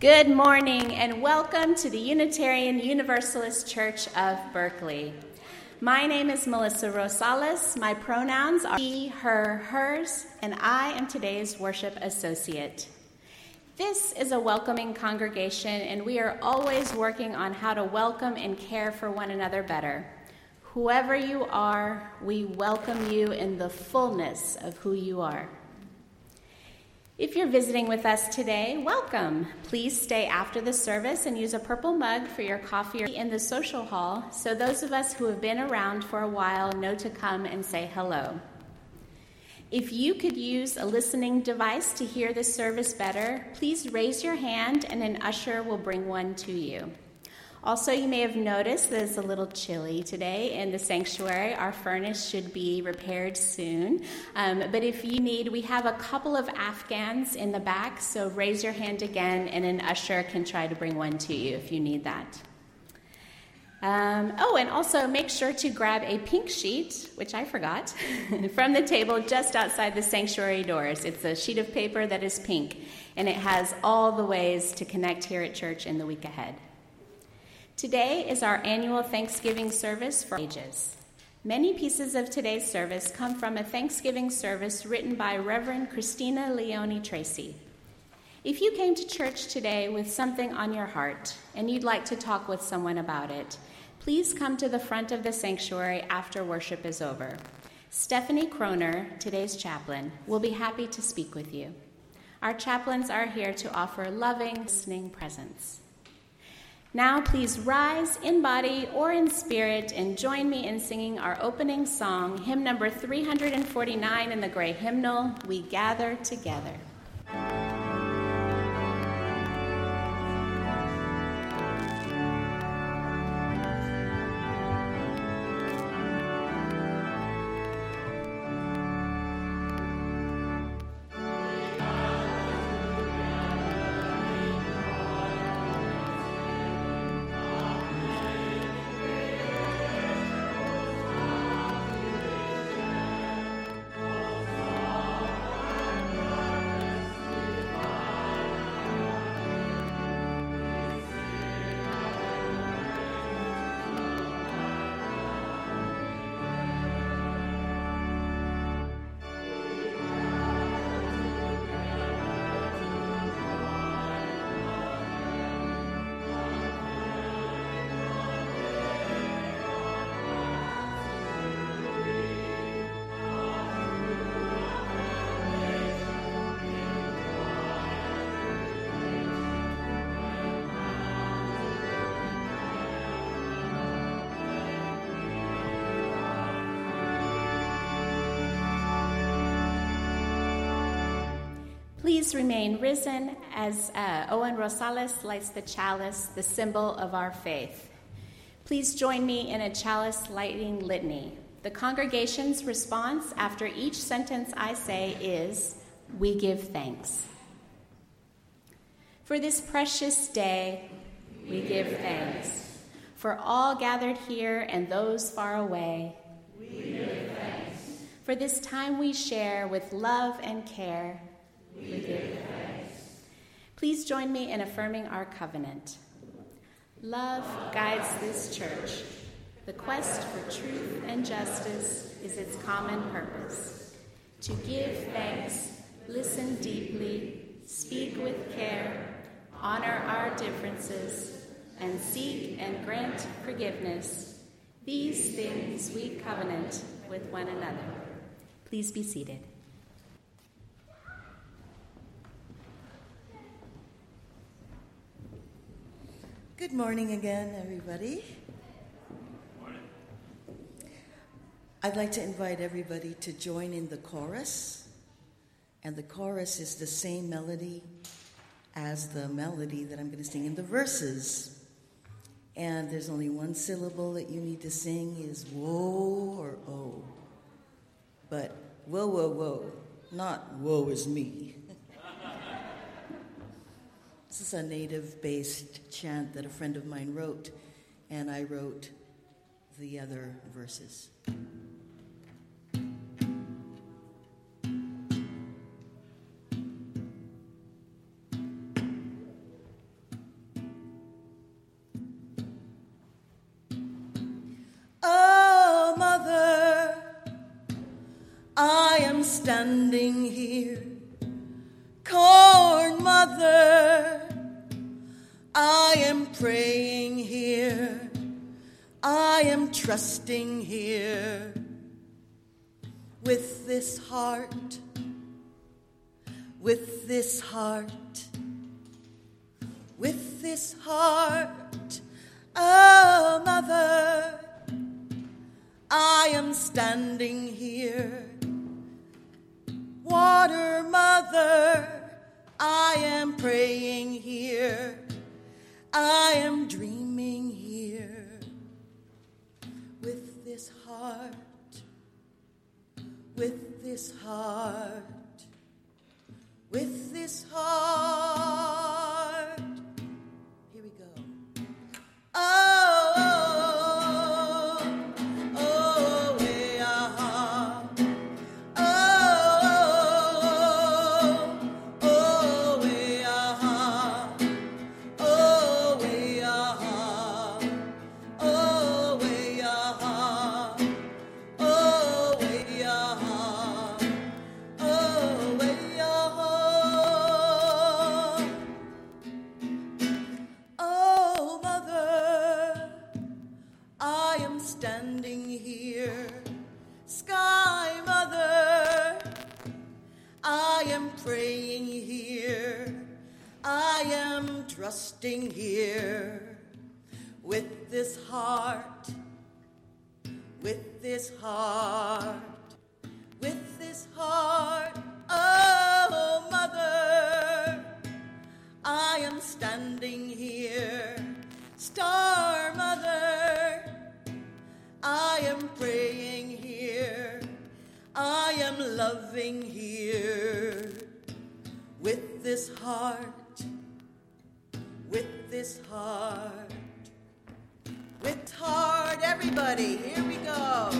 Good morning and welcome to the Unitarian Universalist Church of Berkeley. My name is Melissa Rosales. My pronouns are he, her, hers, and I am today's worship associate. This is a welcoming congregation, and we are always working on how to welcome and care for one another better. Whoever you are, we welcome you in the fullness of who you are. If you're visiting with us today, welcome. Please stay after the service and use a purple mug for your coffee in the social hall so those of us who have been around for a while know to come and say hello. If you could use a listening device to hear the service better, please raise your hand and an usher will bring one to you. Also, you may have noticed that it's a little chilly today in the sanctuary. Our furnace should be repaired soon. Um, but if you need, we have a couple of Afghans in the back, so raise your hand again and an usher can try to bring one to you if you need that. Um, oh, and also make sure to grab a pink sheet, which I forgot, from the table just outside the sanctuary doors. It's a sheet of paper that is pink, and it has all the ways to connect here at church in the week ahead. Today is our annual Thanksgiving service for ages. Many pieces of today's service come from a Thanksgiving service written by Reverend Christina Leone Tracy. If you came to church today with something on your heart and you'd like to talk with someone about it, please come to the front of the sanctuary after worship is over. Stephanie Kroner, today's chaplain, will be happy to speak with you. Our chaplains are here to offer loving, listening presence. Now, please rise in body or in spirit and join me in singing our opening song, hymn number 349 in the gray hymnal, We Gather Together. Remain risen as uh, Owen Rosales lights the chalice, the symbol of our faith. Please join me in a chalice lighting litany. The congregation's response after each sentence I say is, We give thanks. For this precious day, we give thanks. For all gathered here and those far away, we give thanks. For this time we share with love and care, Please join me in affirming our covenant. Love guides this church. The quest for truth and justice is its common purpose. To give thanks, listen deeply, speak with care, honor our differences, and seek and grant forgiveness. These things we covenant with one another. Please be seated. Good morning again, everybody. I'd like to invite everybody to join in the chorus. And the chorus is the same melody as the melody that I'm going to sing in the verses. And there's only one syllable that you need to sing is whoa or oh. But whoa, whoa, whoa, not woe is me. This is a native based chant that a friend of mine wrote, and I wrote the other verses. Oh, Mother, I am standing here trusting here with this heart, with this heart, with this heart, oh Mother. I am standing here. Water, Mother, I am praying here. I am dreaming. heart, with this heart, with this heart. with this heart, with this heart, oh mother, I am standing here, star mother, I am praying here, I am loving here, with this heart, with this heart card, everybody. Here we go.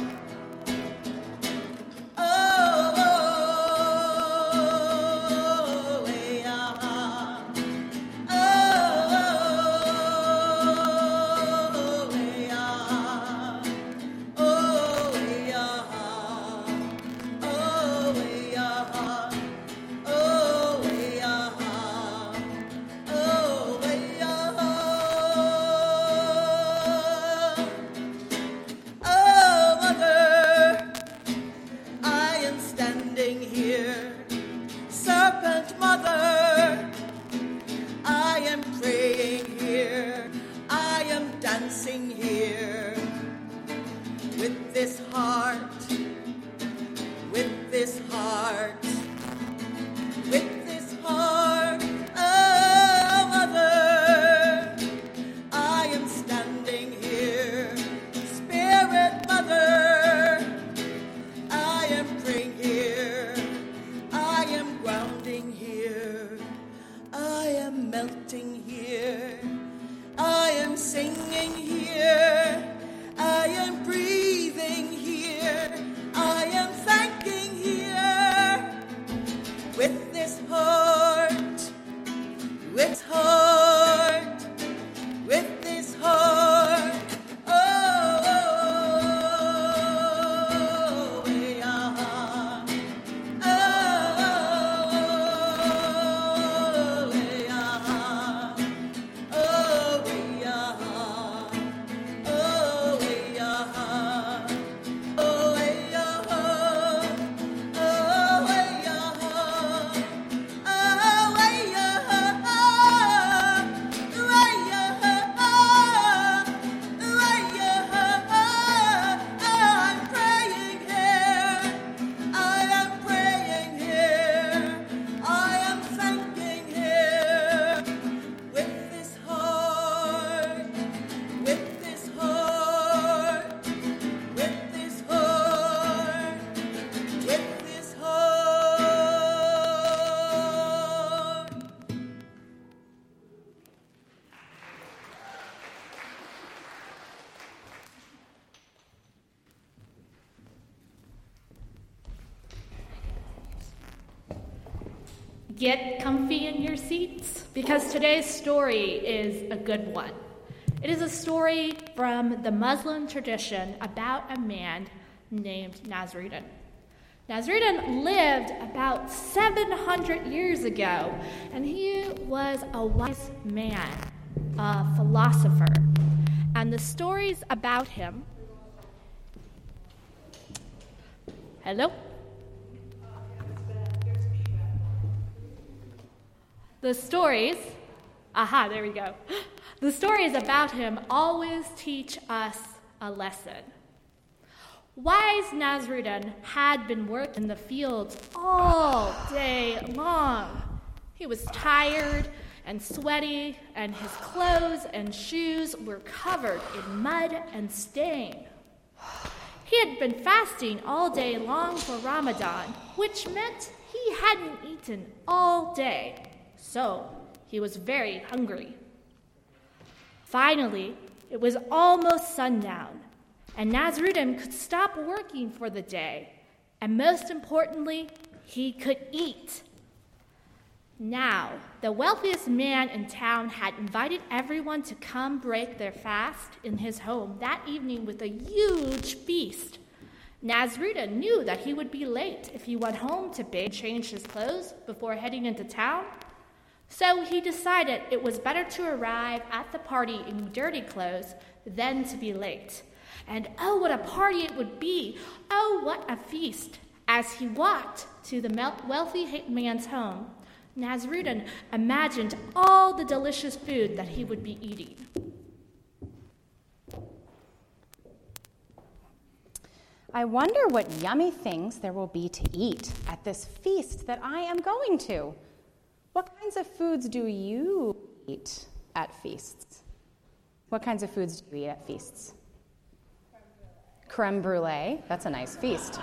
Get comfy in your seats because today's story is a good one. It is a story from the Muslim tradition about a man named Nasruddin. Nasruddin lived about 700 years ago, and he was a wise man, a philosopher. And the stories about him. Hello? The stories, aha, there we go. The stories about him always teach us a lesson. Wise Nasruddin had been working in the fields all day long. He was tired and sweaty, and his clothes and shoes were covered in mud and stain. He had been fasting all day long for Ramadan, which meant he hadn't eaten all day, so he was very hungry. Finally, it was almost sundown, and Nasruddin could stop working for the day, and most importantly, he could eat. Now, the wealthiest man in town had invited everyone to come break their fast in his home that evening with a huge feast. Nasruddin knew that he would be late if he went home to bathe and change his clothes before heading into town. So he decided it was better to arrive at the party in dirty clothes than to be late. And oh, what a party it would be! Oh, what a feast! As he walked to the wealthy man's home, Nasruddin imagined all the delicious food that he would be eating. I wonder what yummy things there will be to eat at this feast that I am going to. What kinds of foods do you eat at feasts? What kinds of foods do you eat at feasts? creme brulee. That's a nice feast.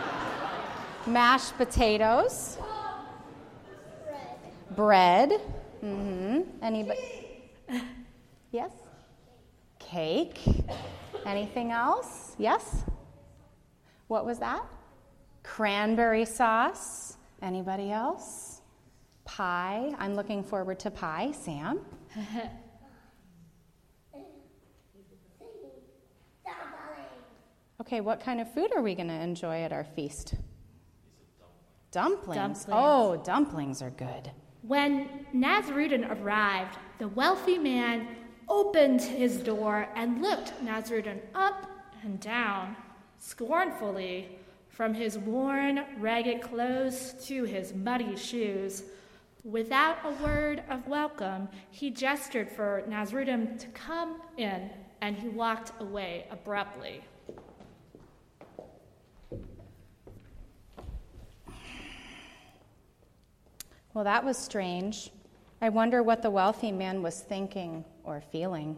Mashed potatoes. Bread. Mm-hmm. Anybody? Yes. Cake. Anything else? Yes. What was that? Cranberry sauce. Anybody else? Pie. I'm looking forward to pie. Sam. Okay, what kind of food are we going to enjoy at our feast? Dumplings. dumplings. Oh, dumplings are good. When Nasruddin arrived, the wealthy man opened his door and looked Nasruddin up and down scornfully from his worn, ragged clothes to his muddy shoes. Without a word of welcome, he gestured for Nasruddin to come in, and he walked away abruptly. Well, that was strange. I wonder what the wealthy man was thinking or feeling.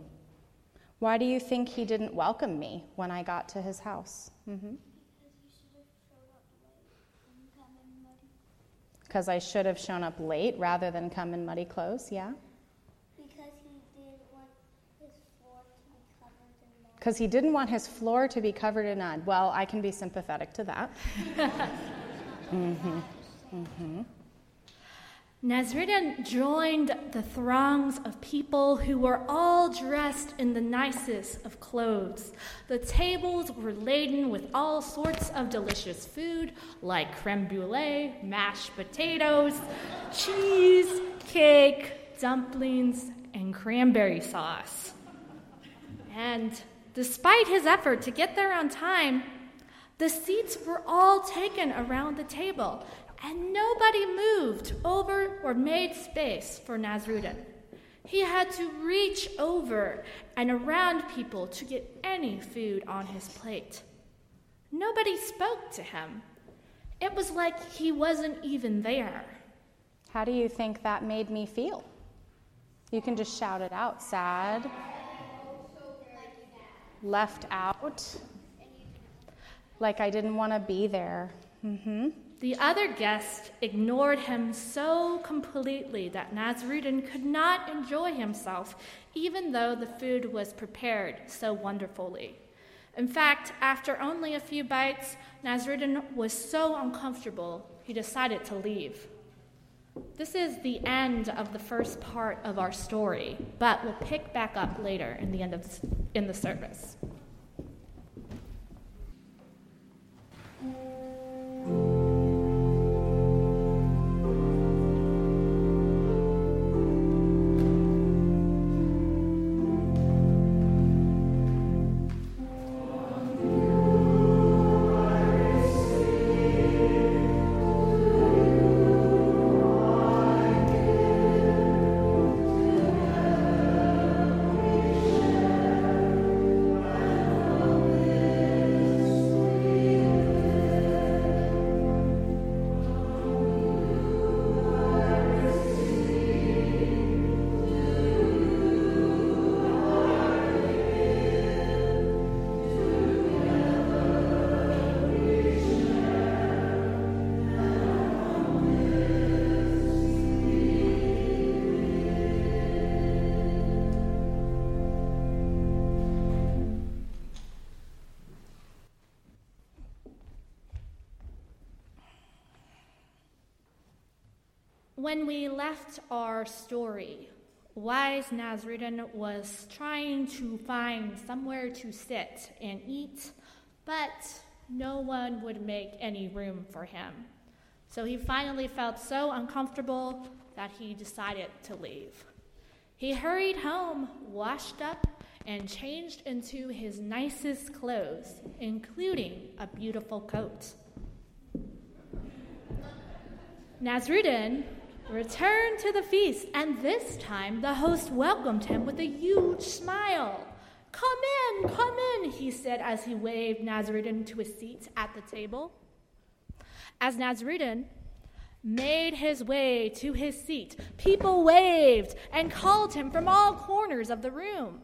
Why do you think he didn't welcome me when I got to his house? Mm-hmm. Because I should have shown up late rather than come in muddy clothes, yeah? Because he didn't want his floor to be covered in mud. Because he didn't want his floor to be covered in mud. Well, I can be sympathetic to that. mm-hmm. Mm-hmm. Nasruddin joined the throngs of people who were all dressed in the nicest of clothes. The tables were laden with all sorts of delicious food like creme brulee, mashed potatoes, cheese, cake, dumplings, and cranberry sauce. And despite his effort to get there on time, the seats were all taken around the table, and nobody moved over or made space for Nasruddin. He had to reach over and around people to get any food on his plate. Nobody spoke to him. It was like he wasn't even there. How do you think that made me feel? You can just shout it out sad, left out, like I didn't want to be there. Mm-hmm. The other guests ignored him so completely that Nasruddin could not enjoy himself, even though the food was prepared so wonderfully. In fact, after only a few bites, Nasruddin was so uncomfortable he decided to leave. This is the end of the first part of our story, but we'll pick back up later in the end of in the service. When we left our story, wise Nasruddin was trying to find somewhere to sit and eat, but no one would make any room for him. So he finally felt so uncomfortable that he decided to leave. He hurried home, washed up, and changed into his nicest clothes, including a beautiful coat. Nasruddin returned to the feast, and this time the host welcomed him with a huge smile. Come in, come in, he said as he waved Nasruddin to a seat at the table. As Nasruddin made his way to his seat, people waved and called him from all corners of the room.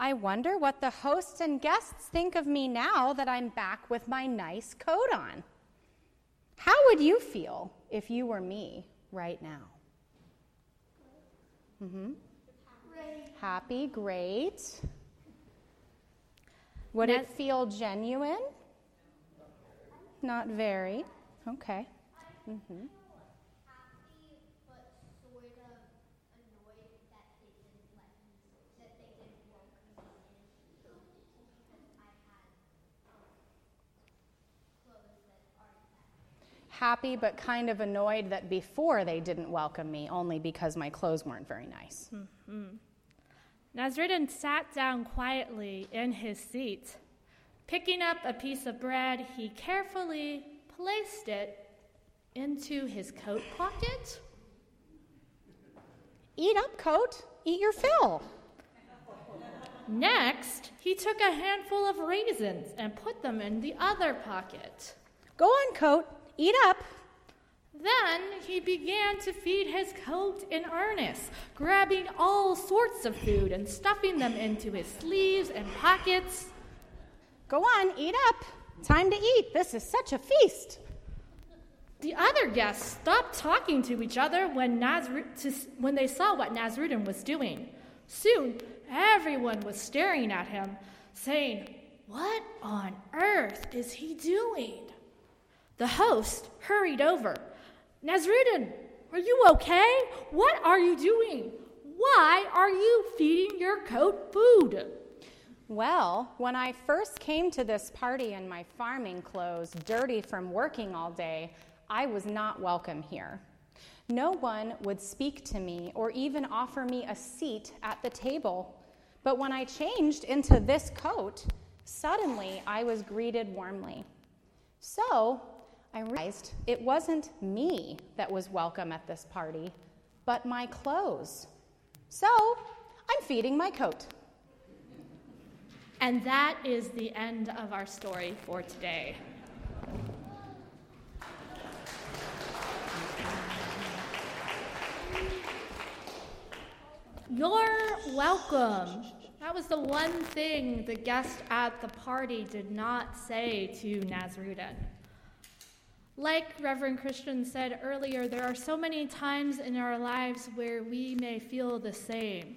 I wonder what the hosts and guests think of me now that I'm back with my nice coat on. How would you feel if you were me right now? Mm-hmm. Happy, great. Would it feel genuine? Not very. Okay. Mm-hmm. Happy but kind of annoyed that before they didn't welcome me only because my clothes weren't very nice. Mm-hmm. Nasruddin sat down quietly in his seat. Picking up a piece of bread, he carefully placed it into his coat pocket. Eat up, coat. Eat your fill. Next, he took a handful of raisins and put them in the other pocket. Go on, coat. Eat up. Then he began to feed his coat in earnest, grabbing all sorts of food and stuffing them into his sleeves and pockets. Go on, eat up. Time to eat. This is such a feast. The other guests stopped talking to each other when, Nazru- to, when they saw what Nasruddin was doing. Soon, everyone was staring at him, saying, What on earth is he doing? The host hurried over. Nasruddin, are you okay? What are you doing? Why are you feeding your coat food? Well, when I first came to this party in my farming clothes, dirty from working all day, I was not welcome here. No one would speak to me or even offer me a seat at the table. But when I changed into this coat, suddenly I was greeted warmly. So I realized it wasn't me that was welcome at this party, but my clothes. So I'm feeding my coat. And that is the end of our story for today. You're welcome. That was the one thing the guest at the party did not say to Nasruddin. Like Reverend Christian said earlier, there are so many times in our lives where we may feel the same,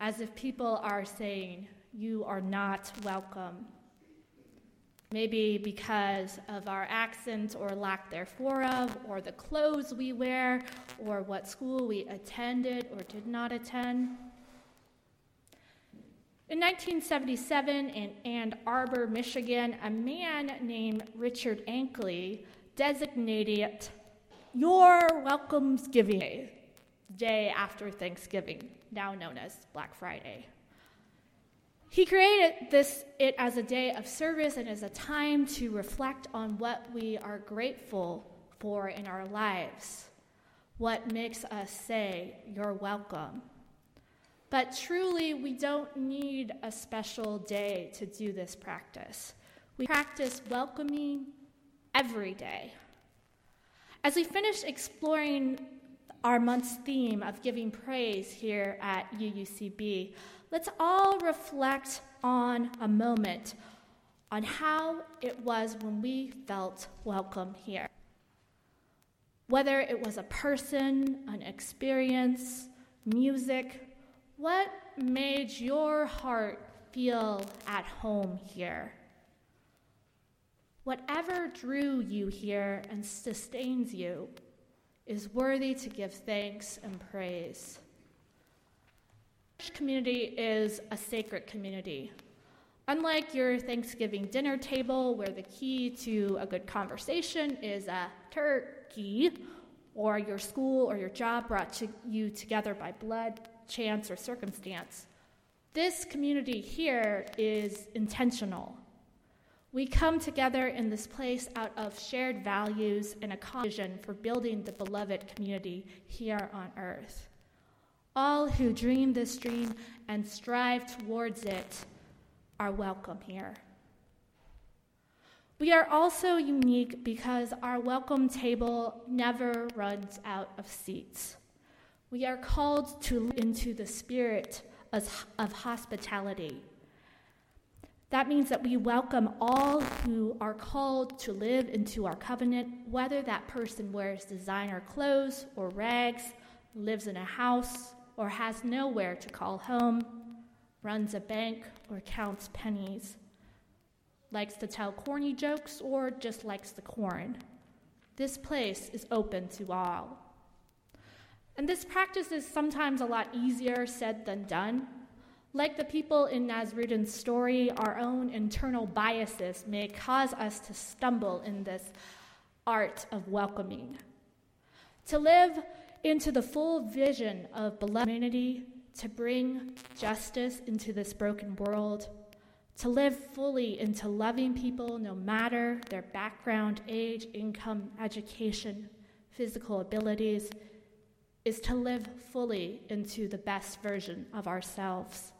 as if people are saying, You are not welcome. Maybe because of our accent or lack thereof, or the clothes we wear, or what school we attended or did not attend. In 1977, in Ann Arbor, Michigan, a man named Richard Ankli designated your Welcome's Giving Day, day after Thanksgiving, now known as Black Friday. He created this it as a day of service and as a time to reflect on what we are grateful for in our lives, what makes us say, You're welcome. But truly, we don't need a special day to do this practice. We practice welcoming every day. As we finish exploring our month's theme of giving praise here at UUCB, let's all reflect on a moment on how it was when we felt welcome here. Whether it was a person, an experience, music, what made your heart feel at home here? Whatever drew you here and sustains you is worthy to give thanks and praise. Community is a sacred community. Unlike your Thanksgiving dinner table, where the key to a good conversation is a turkey, or your school or your job brought to you together by blood, chance, or circumstance, this community here is intentional. We come together in this place out of shared values and a vision for building the beloved community here on earth. All who dream this dream and strive towards it are welcome here. We are also unique because our welcome table never runs out of seats. We are called to live into the spirit of, of hospitality that means that we welcome all who are called to live into our covenant, whether that person wears designer clothes or rags, lives in a house, or has nowhere to call home, runs a bank, or counts pennies, likes to tell corny jokes, or just likes the corn. This place is open to all. And this practice is sometimes a lot easier said than done. Like the people in Nasruddin's story, our own internal biases may cause us to stumble in this art of welcoming. To live into the full vision of beloved humanity, to bring justice into this broken world, to live fully into loving people no matter their background, age, income, education, physical abilities, is to live fully into the best version of ourselves.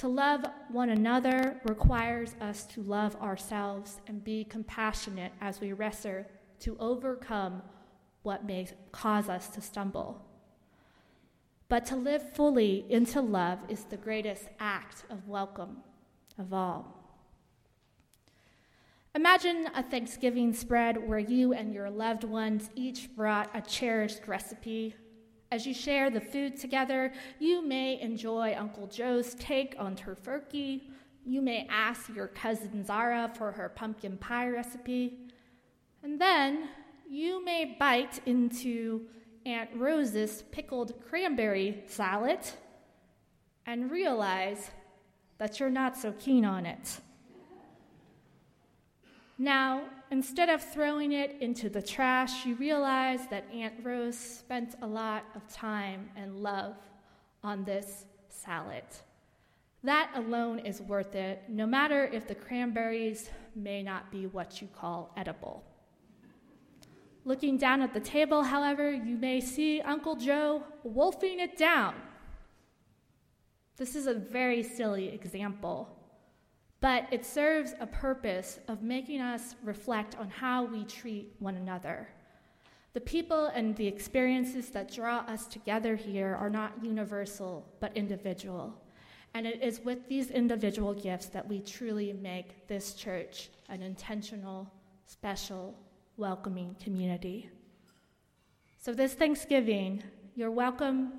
To love one another requires us to love ourselves and be compassionate as we wrestle to overcome what may cause us to stumble. But to live fully into love is the greatest act of welcome of all. Imagine a Thanksgiving spread where you and your loved ones each brought a cherished recipe as you share the food together, you may enjoy Uncle Joe's take on tofurkey. You may ask your cousin Zara for her pumpkin pie recipe. And then you may bite into Aunt Rose's pickled cranberry salad and realize that you're not so keen on it. Now, instead of throwing it into the trash, you realize that Aunt Rose spent a lot of time and love on this salad. That alone is worth it, no matter if the cranberries may not be what you call edible. Looking down at the table, however, you may see Uncle Joe wolfing it down. This is a very silly example but it serves a purpose of making us reflect on how we treat one another. The people and the experiences that draw us together here are not universal, but individual. And it is with these individual gifts that we truly make this church an intentional, special, welcoming community. So, this Thanksgiving, you're welcome.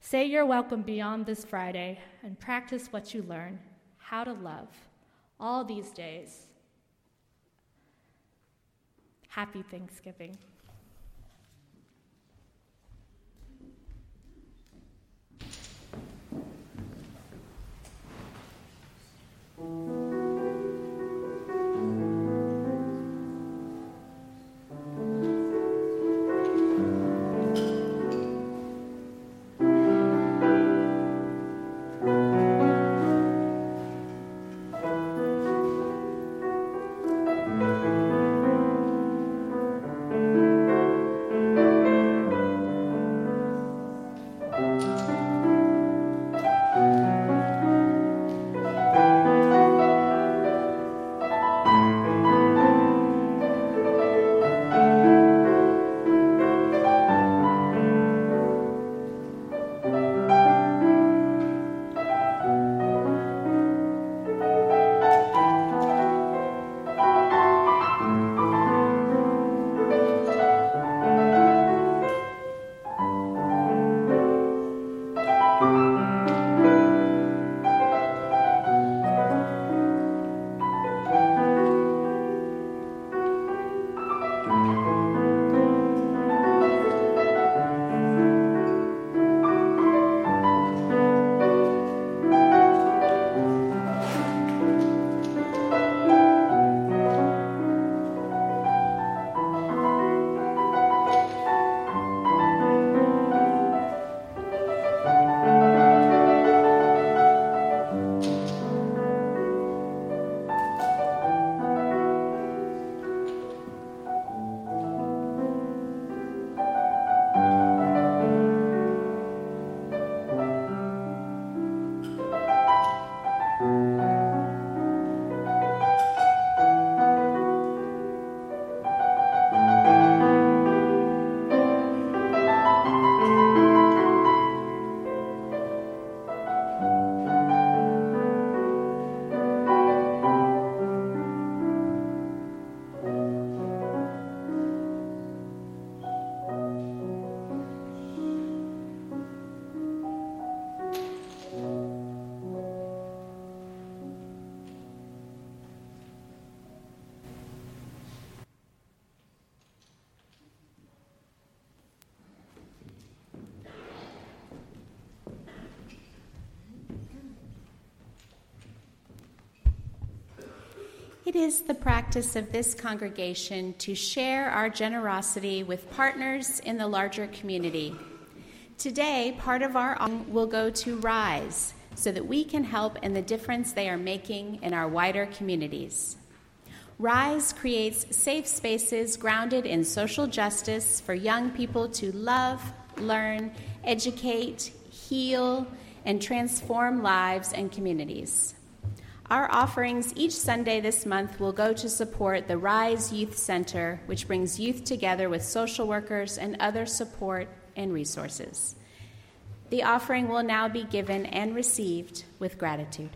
Say you're welcome beyond this Friday and practice what you learn how to love all these days. Happy Thanksgiving. Is the practice of this congregation to share our generosity with partners in the larger community. Today, part of our offering will go to Rise so that we can help in the difference they are making in our wider communities. Rise creates safe spaces grounded in social justice for young people to love, learn, educate, heal, and transform lives and communities. Our offerings each Sunday this month will go to support the Rise Youth Center, which brings youth together with social workers and other support and resources. The offering will now be given and received with gratitude.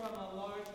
Please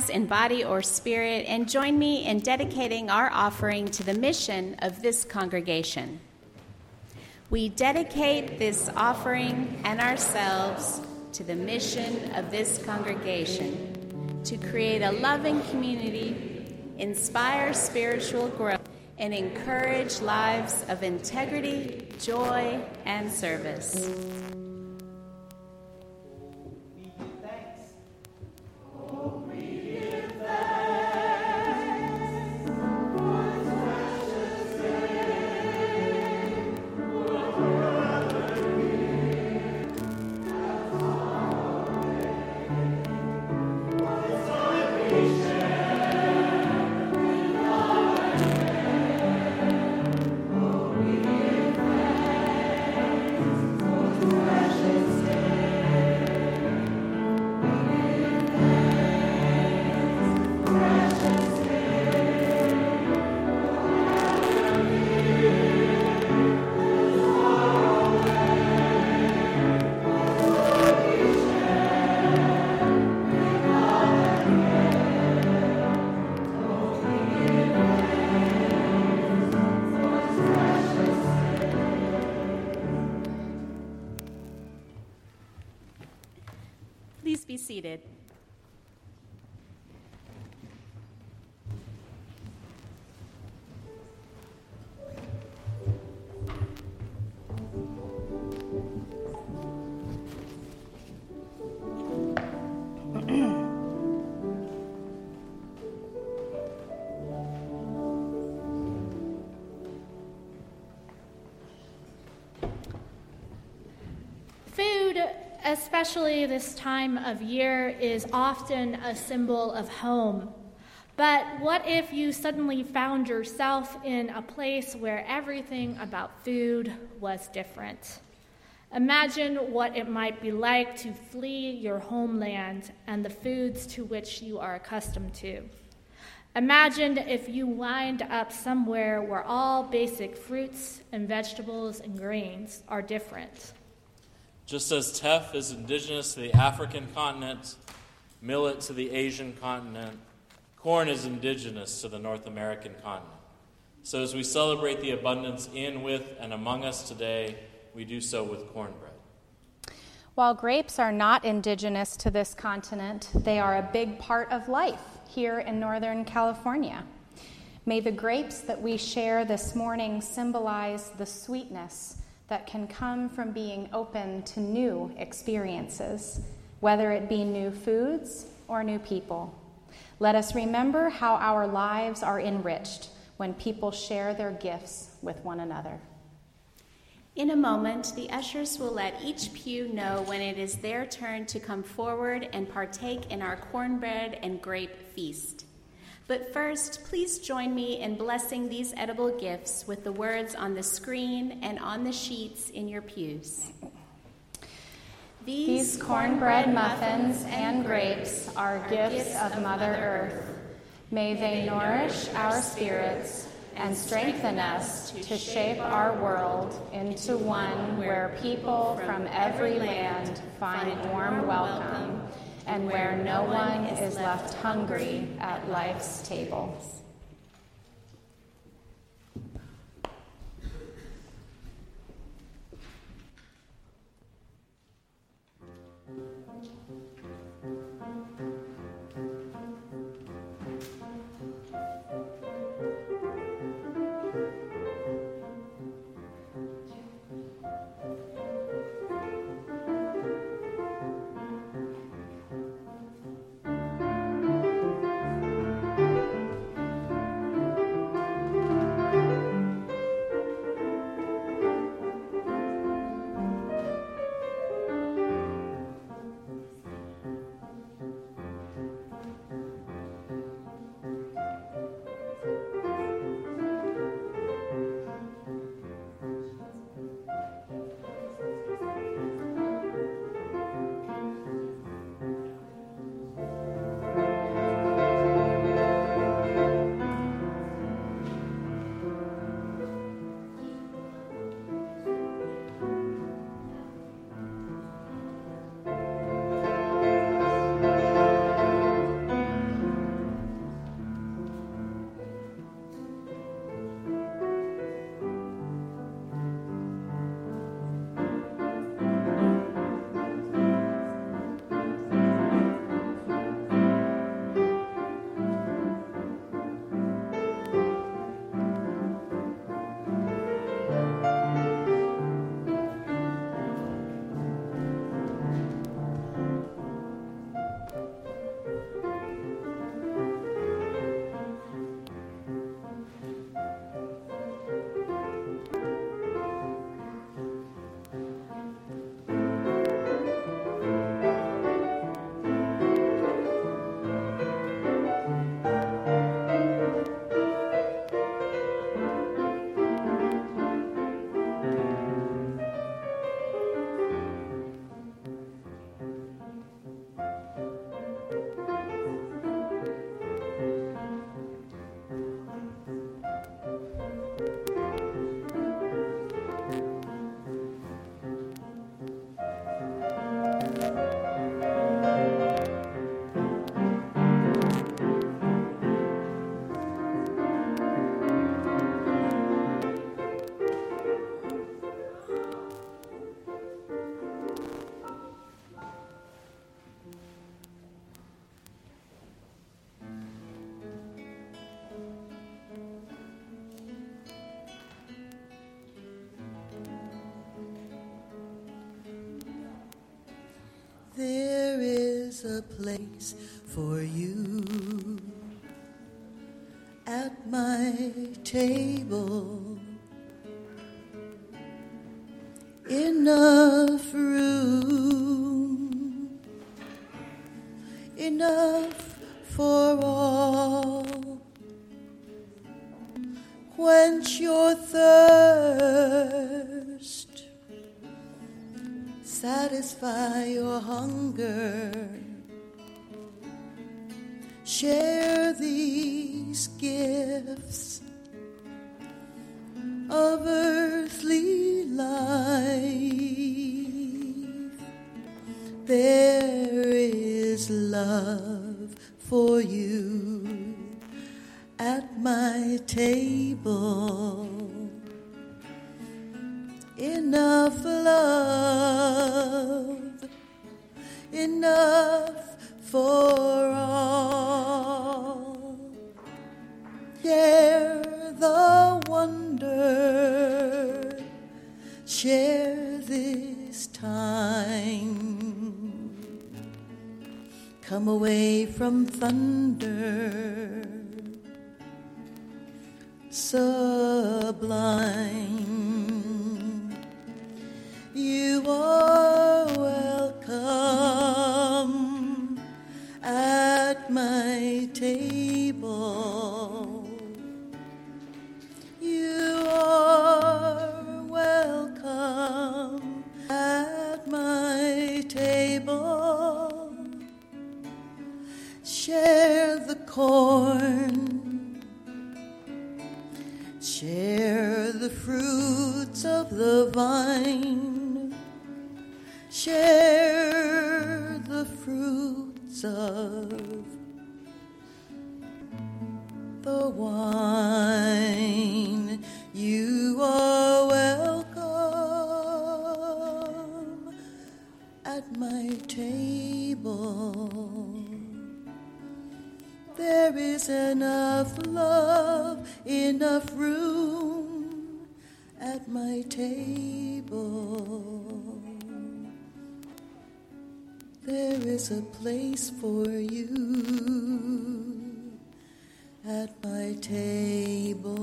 rise in body or spirit and join me in dedicating our offering to the mission of this congregation. We dedicate this offering and ourselves to the mission of this congregation to create a loving community, inspire spiritual growth, and encourage lives of integrity, joy, and service. Especially this time of year, is often a symbol of home. But what if you suddenly found yourself in a place where everything about food was different? Imagine what it might be like to flee your homeland and the foods to which you are accustomed to. Imagine if you wind up somewhere where all basic fruits and vegetables and grains are different. Just as teff is indigenous to the African continent, millet to the Asian continent, corn is indigenous to the North American continent. So as we celebrate the abundance in, with, and among us today, we do so with cornbread. While grapes are not indigenous to this continent, they are a big part of life here in Northern California. May the grapes that we share this morning symbolize the sweetness that can come from being open to new experiences, whether it be new foods or new people. Let us remember how our lives are enriched when people share their gifts with one another. In a moment, the ushers will let each pew know when it is their turn to come forward and partake in our cornbread and grape feast. But first, please join me in blessing these edible gifts with the words on the screen and on the sheets in your pews. These cornbread muffins and grapes are gifts of Mother Earth. May they nourish our spirits and strengthen us to shape our world into one where people from every land find warm welcome and where no one is left hungry at life's table. Place Share these gifts of earthly life. There is love for you at my table. Enough love, enough for all. Share the wonder, share this time. Come away from thunder, sublime. You are welcome at my table. You are welcome at my table. Share the corn, share the fruits of the vine, share the fruits of the wine. You are welcome at my table. There is enough love, enough room at my table. There is a place for you at my table.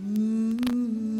Mm.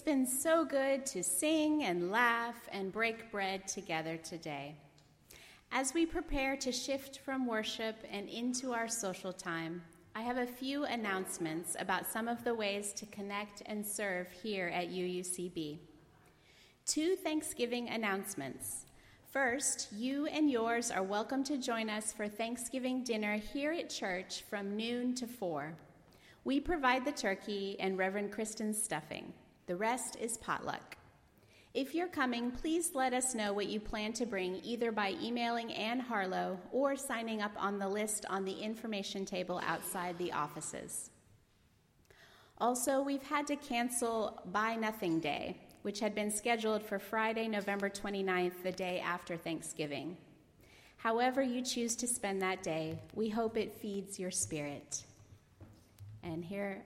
It's been so good to sing and laugh and break bread together today. As we prepare to shift from worship and into our social time, I have a few announcements about some of the ways to connect and serve here at UUCB. Two Thanksgiving announcements. First, you and yours are welcome to join us for Thanksgiving dinner here at church from noon to 4. We provide the turkey and Reverend Kristen's stuffing. The rest is potluck. If you're coming, please let us know what you plan to bring either by emailing Ann Harlow or signing up on the list on the information table outside the offices. Also, we've had to cancel Buy Nothing Day, which had been scheduled for Friday, November 29th, the day after Thanksgiving. However, you choose to spend that day, we hope it feeds your spirit. And here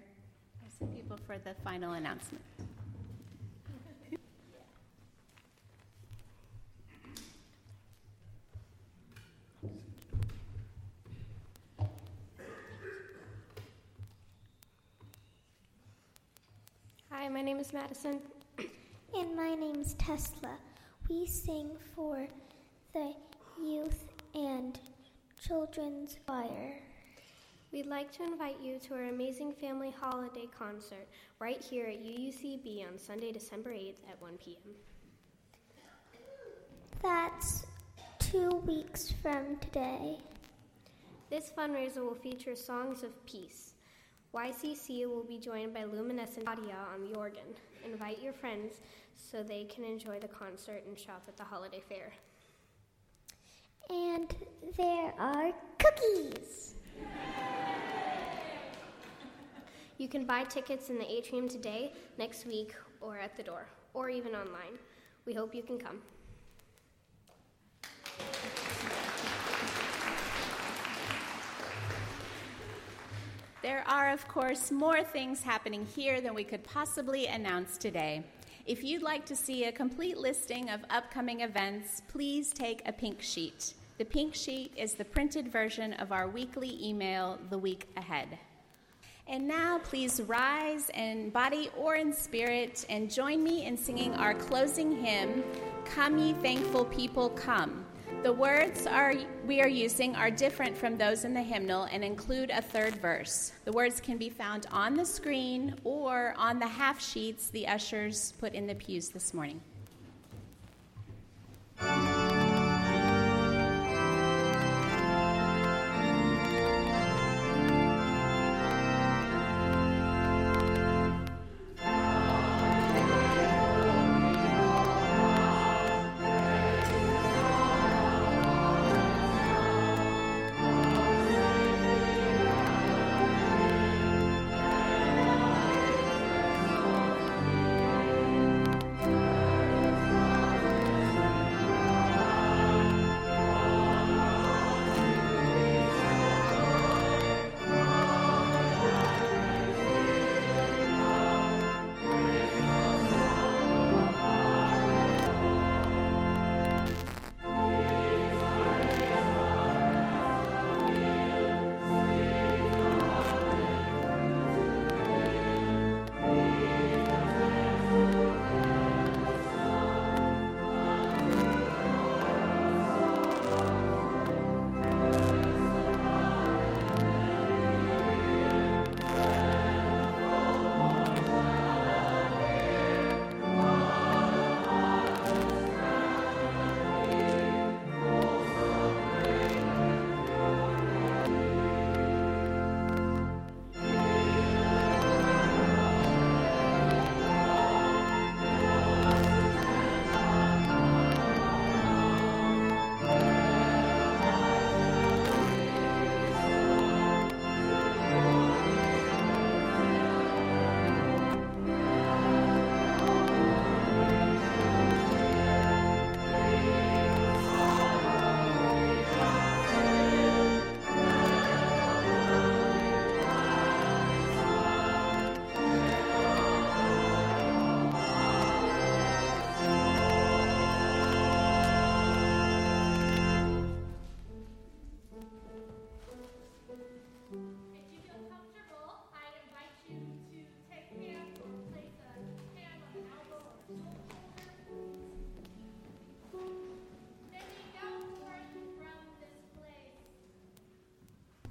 are some people for the final announcement. Is Madison. And my name's Tesla. We sing for the youth and children's choir. We'd like to invite you to our amazing family holiday concert right here at UUCB on Sunday, December 8th at 1 p.m. That's two weeks from today. This fundraiser will feature songs of peace. YCC will be joined by Luminescent Audio on the organ. Invite your friends so they can enjoy the concert and shop at the holiday fair. And there are cookies. You can buy tickets in the atrium today, next week, or at the door, or even online. We hope you can come. There are, of course, more things happening here than we could possibly announce today. If you'd like to see a complete listing of upcoming events, please take a pink sheet. The pink sheet is the printed version of our weekly email, The Week Ahead. And now, please rise in body or in spirit and join me in singing our closing hymn, Come Ye Thankful People, Come. The words are, we are using are different from those in the hymnal and include a third verse. The words can be found on the screen or on the half sheets the ushers put in the pews this morning.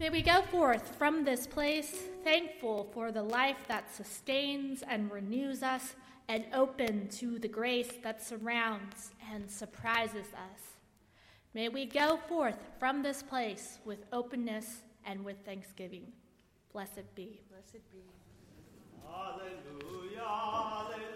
May we go forth from this place thankful for the life that sustains and renews us and open to the grace that surrounds and surprises us. May we go forth from this place with openness and with thanksgiving. Blessed be. Blessed be. Hallelujah. hallelujah.